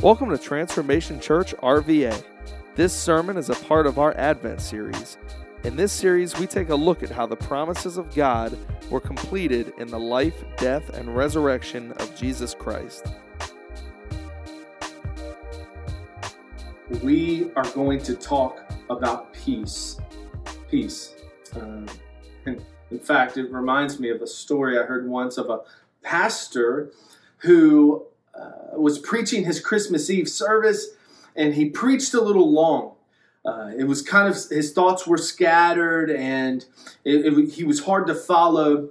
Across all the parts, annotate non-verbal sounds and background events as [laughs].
Welcome to Transformation Church RVA. This sermon is a part of our Advent series. In this series, we take a look at how the promises of God were completed in the life, death, and resurrection of Jesus Christ. We are going to talk about peace. Peace. Um, [laughs] in fact, it reminds me of a story I heard once of a pastor who uh, was preaching his Christmas Eve service, and he preached a little long. Uh, it was kind of his thoughts were scattered, and it, it, he was hard to follow.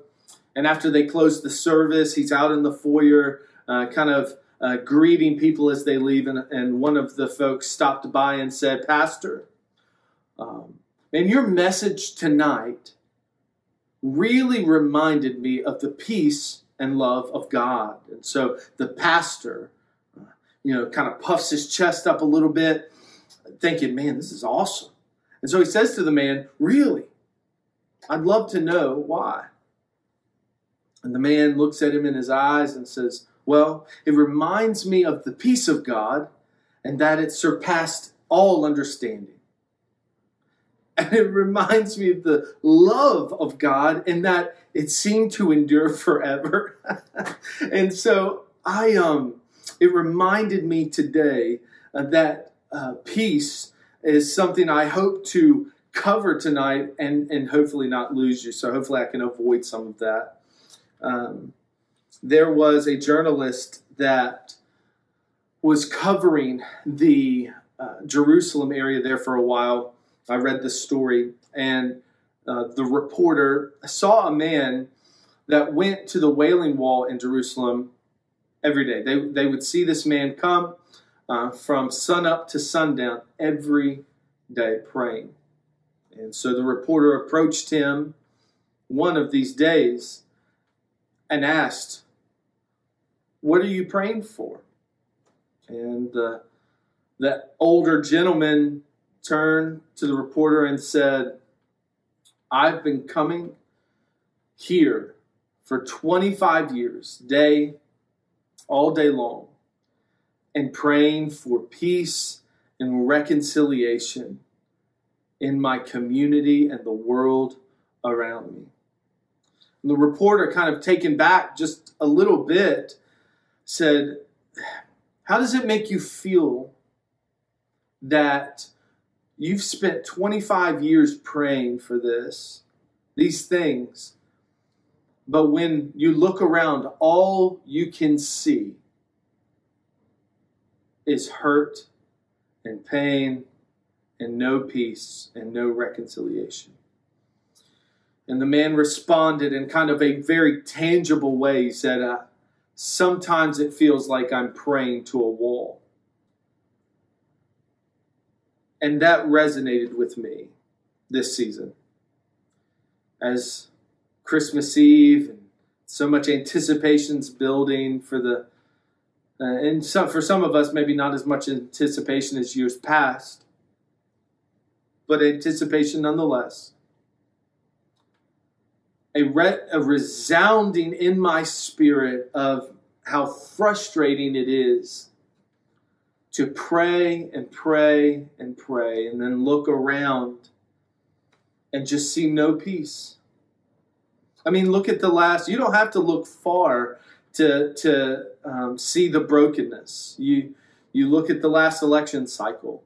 And after they closed the service, he's out in the foyer, uh, kind of uh, greeting people as they leave. And, and, one of the folks stopped by and said, "Pastor, um, and your message tonight really reminded me of the peace and love of God. And so the pastor, uh, you know, kind of puffs his chest up a little bit, thinking, man, this is awesome. And so he says to the man, Really? I'd love to know why. And the man looks at him in his eyes and says, Well, it reminds me of the peace of God and that it surpassed all understanding. And it reminds me of the love of God and that it seemed to endure forever. [laughs] and so I um it reminded me today uh, that uh, peace is something I hope to cover tonight and and hopefully not lose you. So hopefully I can avoid some of that. Um, there was a journalist that was covering the uh, Jerusalem area there for a while I read this story, and uh, the reporter saw a man that went to the Wailing Wall in Jerusalem every day. They, they would see this man come uh, from sunup to sundown every day praying. And so the reporter approached him one of these days and asked, What are you praying for? And uh, that older gentleman turned to the reporter and said, I've been coming here for 25 years, day, all day long, and praying for peace and reconciliation in my community and the world around me. And the reporter, kind of taken back just a little bit, said, How does it make you feel that You've spent 25 years praying for this, these things. But when you look around, all you can see is hurt and pain and no peace and no reconciliation. And the man responded in kind of a very tangible way. He said, uh, Sometimes it feels like I'm praying to a wall. And that resonated with me this season. As Christmas Eve and so much anticipation's building for the uh, and some, for some of us maybe not as much anticipation as years past but anticipation nonetheless a, re- a resounding in my spirit of how frustrating it is to pray and pray and pray and then look around and just see no peace. I mean, look at the last, you don't have to look far to, to um, see the brokenness. You, you look at the last election cycle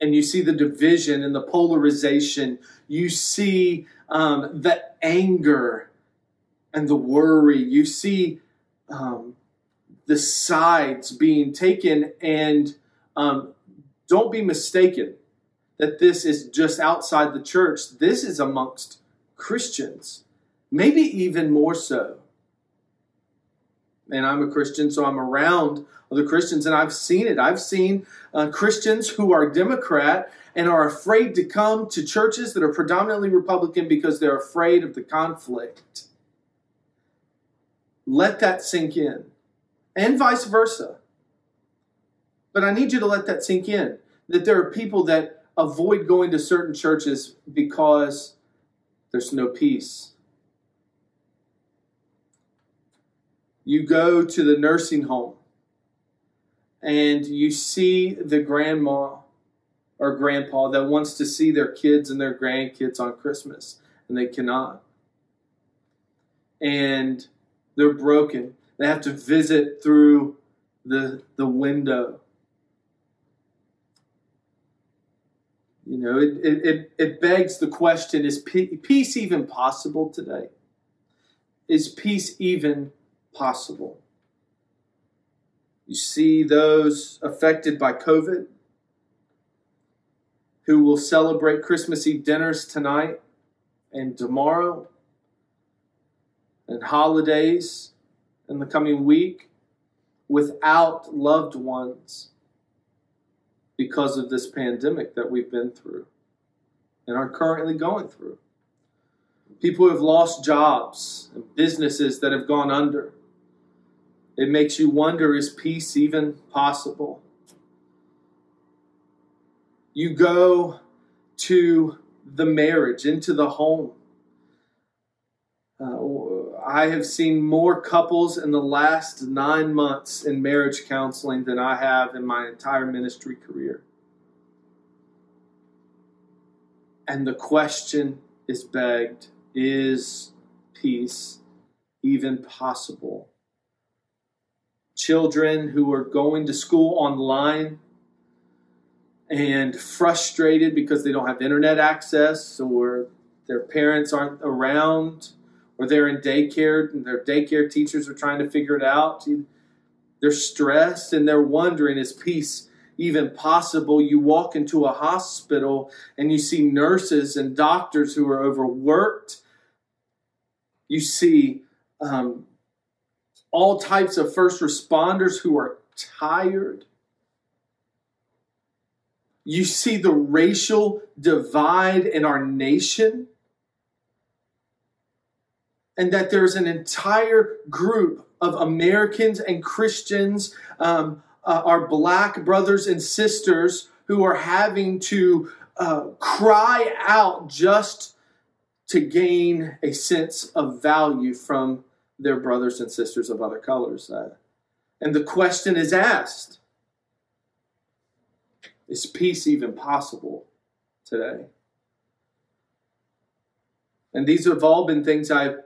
and you see the division and the polarization. You see um, the anger and the worry. You see um, the sides being taken and um, don't be mistaken that this is just outside the church. This is amongst Christians, maybe even more so. And I'm a Christian, so I'm around other Christians, and I've seen it. I've seen uh, Christians who are Democrat and are afraid to come to churches that are predominantly Republican because they're afraid of the conflict. Let that sink in and vice versa. But I need you to let that sink in that there are people that avoid going to certain churches because there's no peace. You go to the nursing home and you see the grandma or grandpa that wants to see their kids and their grandkids on Christmas, and they cannot. And they're broken. They have to visit through the, the window. You know, it, it, it begs the question is peace even possible today? Is peace even possible? You see those affected by COVID who will celebrate Christmas Eve dinners tonight and tomorrow and holidays in the coming week without loved ones because of this pandemic that we've been through and are currently going through. People who have lost jobs and businesses that have gone under. It makes you wonder is peace even possible? You go to the marriage, into the home. Uh, I have seen more couples in the last nine months in marriage counseling than I have in my entire ministry career. And the question is begged is peace even possible? Children who are going to school online and frustrated because they don't have internet access or their parents aren't around or they're in daycare and their daycare teachers are trying to figure it out. They're stressed and they're wondering is peace even possible? You walk into a hospital and you see nurses and doctors who are overworked. You see um, all types of first responders who are tired. You see the racial divide in our nation and that there's an entire group of Americans and Christians, um, uh, our black brothers and sisters, who are having to uh, cry out just to gain a sense of value from their brothers and sisters of other colors. Uh, and the question is asked Is peace even possible today? And these have all been things I've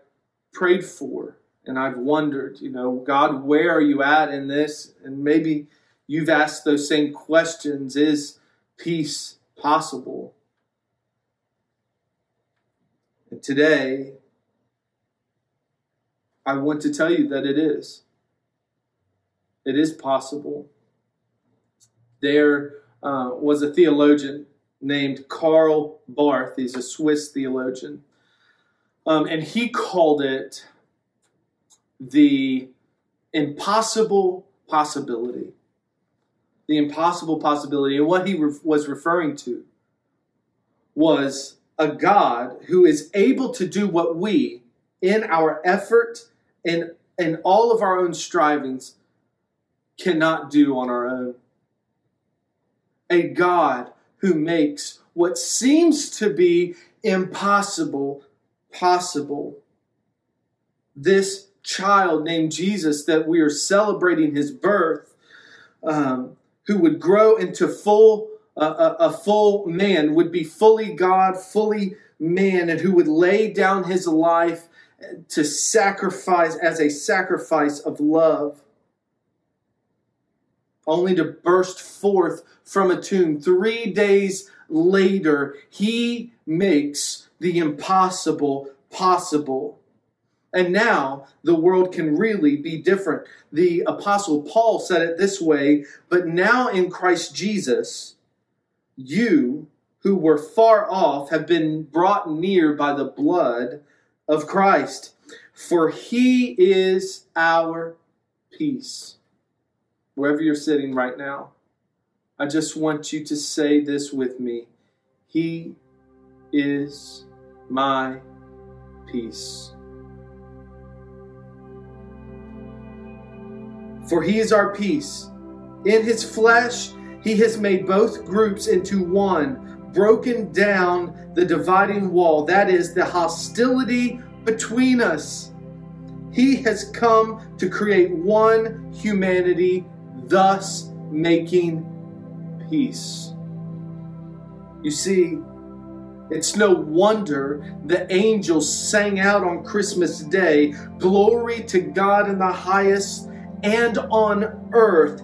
prayed for and I've wondered, you know, God, where are you at in this? And maybe you've asked those same questions Is peace possible? And today, I want to tell you that it is. It is possible. There uh, was a theologian named Karl Barth. He's a Swiss theologian. Um, and he called it the impossible possibility. The impossible possibility. And what he re- was referring to was a God who is able to do what we, in our effort and, and all of our own strivings, cannot do on our own. A God who makes what seems to be impossible possible. This child named Jesus that we are celebrating his birth, um, who would grow into full uh, a, a full man, would be fully God, fully man, and who would lay down his life to sacrifice as a sacrifice of love, only to burst forth from a tomb three days later. He makes the impossible possible. And now the world can really be different. The Apostle Paul said it this way But now in Christ Jesus, you who were far off have been brought near by the blood of Christ, for he is our peace. Wherever you're sitting right now, I just want you to say this with me He is my peace. For he is our peace. In his flesh, he has made both groups into one, broken down the dividing wall, that is, the hostility between us. He has come to create one humanity, thus making peace. You see, it's no wonder the angels sang out on Christmas Day, Glory to God in the highest, and on earth.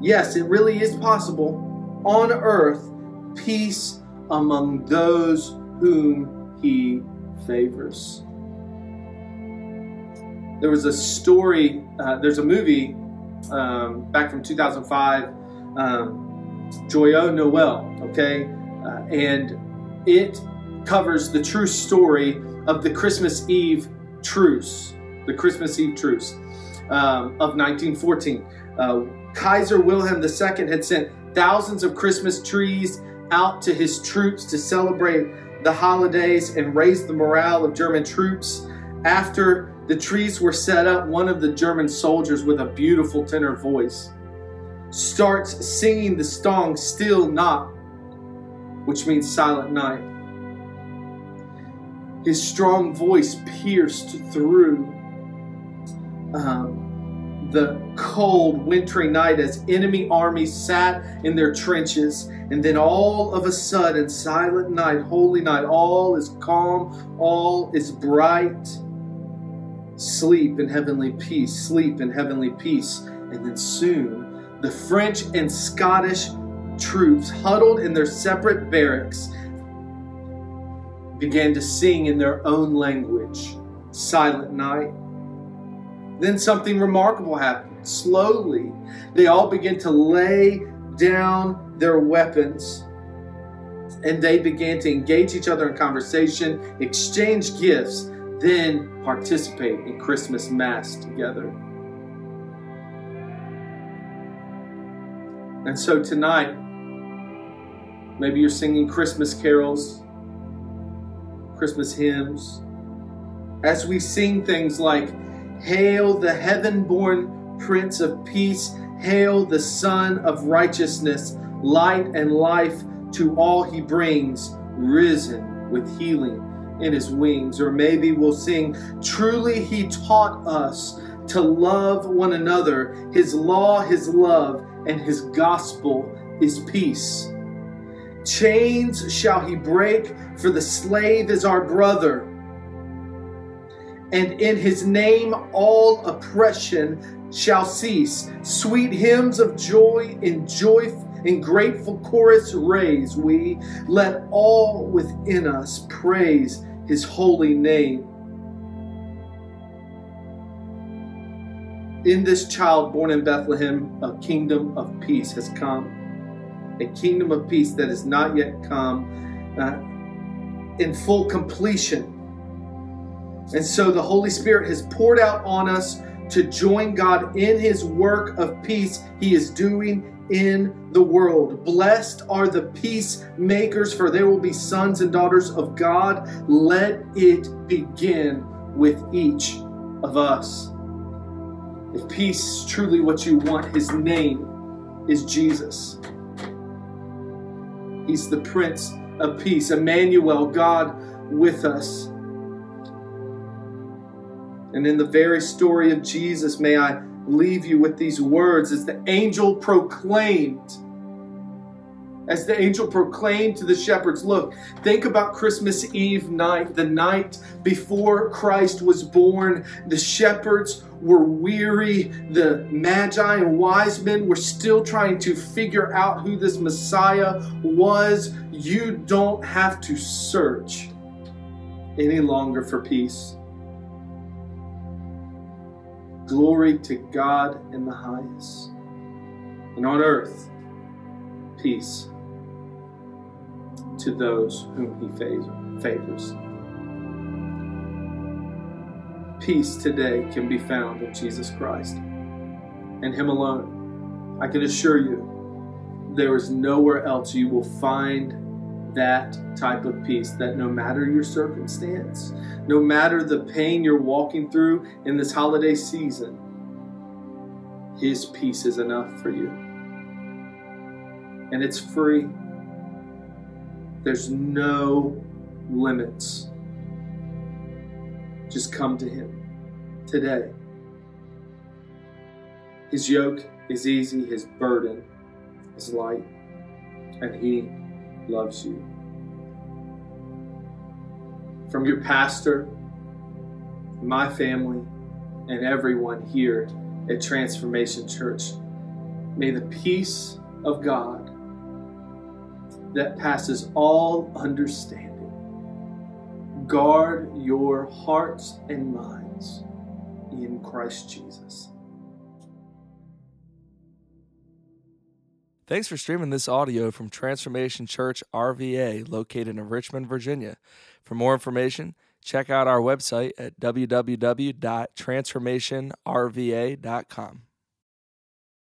Yes, it really is possible. On earth, peace among those whom he favors. There was a story, uh, there's a movie um, back from 2005, um, Joyeux Noel, okay? Uh, and it covers the true story of the Christmas Eve truce, the Christmas Eve truce um, of 1914. Uh, Kaiser Wilhelm II had sent thousands of Christmas trees out to his troops to celebrate the holidays and raise the morale of German troops. After the trees were set up, one of the German soldiers with a beautiful tenor voice starts singing the song Still Nacht which means silent night. His strong voice pierced through um, the cold, wintry night as enemy armies sat in their trenches. And then all of a sudden, silent night, holy night, all is calm, all is bright. Sleep in heavenly peace, sleep in heavenly peace. And then soon, the French and Scottish troops huddled in their separate barracks began to sing in their own language, Silent Night. Then something remarkable happened. Slowly, they all began to lay down their weapons and they began to engage each other in conversation, exchange gifts, then participate in Christmas Mass together. And so tonight, Maybe you're singing Christmas carols, Christmas hymns. As we sing things like, Hail the heaven born Prince of Peace, hail the Sun of Righteousness, light and life to all he brings, risen with healing in his wings. Or maybe we'll sing, Truly he taught us to love one another. His law, his love, and his gospel is peace. Chains shall he break, for the slave is our brother. And in his name all oppression shall cease. Sweet hymns of joy in joy in grateful chorus raise we. Let all within us praise his holy name. In this child born in Bethlehem, a kingdom of peace has come a kingdom of peace that has not yet come uh, in full completion. And so the Holy Spirit has poured out on us to join God in his work of peace he is doing in the world. Blessed are the peacemakers, for they will be sons and daughters of God. Let it begin with each of us. If peace is truly what you want, his name is Jesus. He's the Prince of Peace, Emmanuel, God with us. And in the very story of Jesus, may I leave you with these words as the angel proclaimed. As the angel proclaimed to the shepherds, look, think about Christmas Eve night, the night before Christ was born. The shepherds were weary. The magi and wise men were still trying to figure out who this Messiah was. You don't have to search any longer for peace. Glory to God in the highest, and on earth, peace to those whom He favors peace today can be found in Jesus Christ and Him alone. I can assure you, there is nowhere else you will find that type of peace that no matter your circumstance, no matter the pain you're walking through in this holiday season, His peace is enough for you. And it's free. There's no limits just come to Him today. His yoke is easy, His burden is light, and He loves you. From your pastor, my family, and everyone here at Transformation Church, may the peace of God that passes all understanding guard your hearts and minds in Christ Jesus. Thanks for streaming this audio from Transformation Church RVA, located in Richmond, Virginia. For more information, check out our website at www.transformationrva.com.